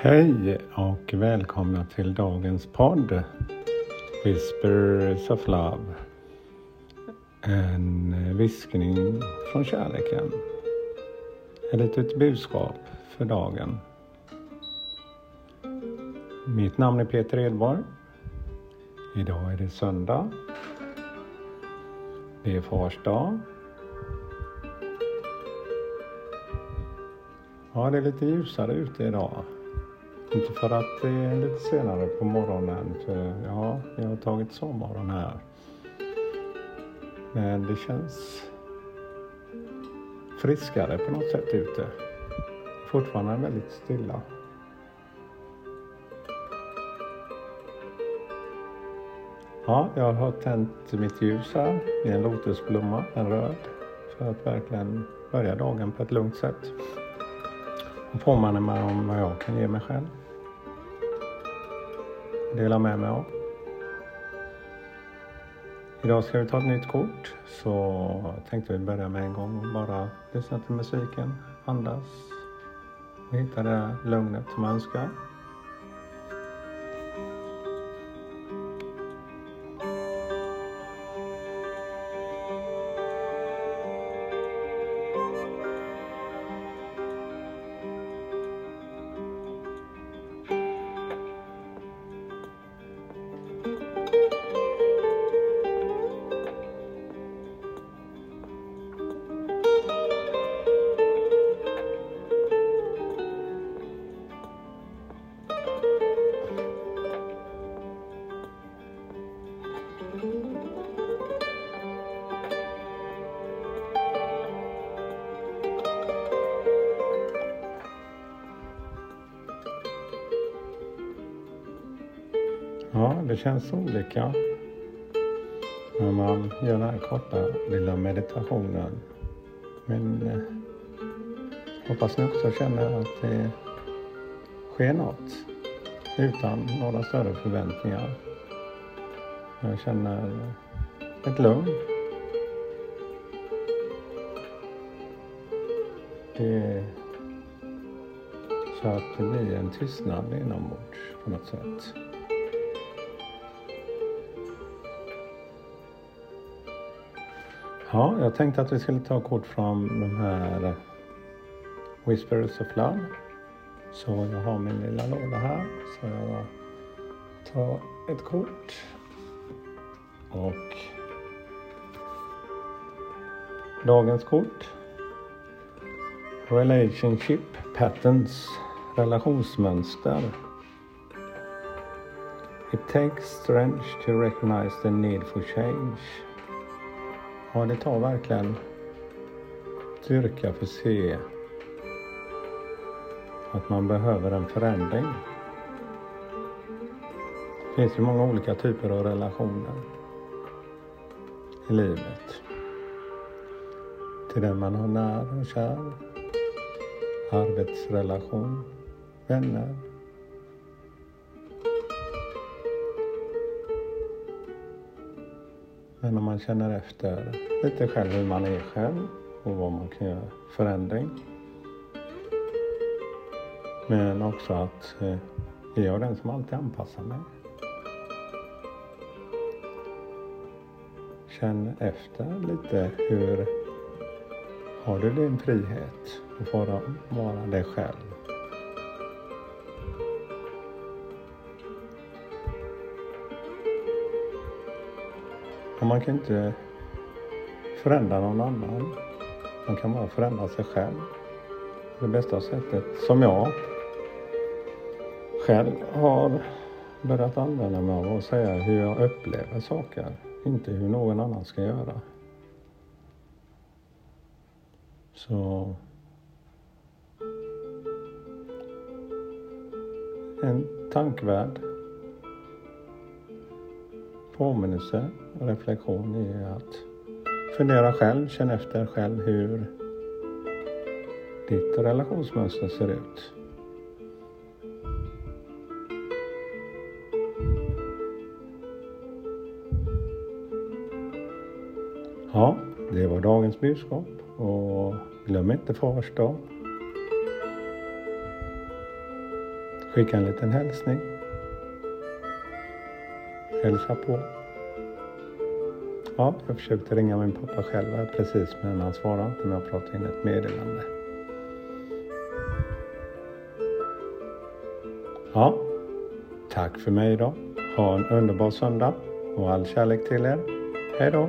Hej och välkomna till dagens podd Whispers of Love. En viskning från kärleken. Ett litet budskap för dagen. Mitt namn är Peter Edborg. Idag är det söndag. Det är fars dag. Ja, det är lite ljusare ute idag. Inte för att det är lite senare på morgonen, för ja, jag har tagit sovmorgon här. Men det känns friskare på något sätt ute. Fortfarande väldigt stilla. Ja, jag har tänt mitt ljus här i en lotusblomma, en röd, för att verkligen börja dagen på ett lugnt sätt. Och påminner mig om vad jag kan ge mig själv. Dela med mig av. Idag ska vi ta ett nytt kort så tänkte vi börja med en gång och bara lyssna till musiken, andas och hitta det lugnet som man önskar. Ja, det känns olika när man gör den här korta lilla meditationen. Men eh, hoppas ni också känner att det sker något utan några större förväntningar. Jag känner ett lugn. Det är så att det blir en tystnad inombords på något sätt. Ja, jag tänkte att vi skulle ta kort från de här Whispers of Love. Så jag har min lilla låda här. Så jag tar ett kort. Och dagens kort. Relationship Patterns. Relationsmönster. It takes strength to recognize the need for change. Ja, det tar verkligen styrka för att se att man behöver en förändring. Det finns ju många olika typer av relationer i livet. Till den man har nära och kär, arbetsrelation, vänner, Men om man känner efter lite själv hur man är själv och vad man kan göra förändring. Men också att eh, är jag den som alltid anpassar mig? Känn efter lite hur har du din frihet att få vara dig själv? Och man kan inte förändra någon annan. Man kan bara förändra sig själv. Det bästa sättet som jag själv har börjat använda mig av att säga hur jag upplever saker, inte hur någon annan ska göra. Så en tankvärd påminnelse och reflektion är att fundera själv, känna efter själv hur ditt relationsmönster ser ut. Ja, det var dagens budskap och glöm inte fars dag. skicka en liten hälsning. Hälsa på. Ja, jag försökte ringa min pappa själv precis men han svarade inte när jag pratade in ett meddelande. Ja, tack för mig idag. Ha en underbar söndag och all kärlek till er. Hej då!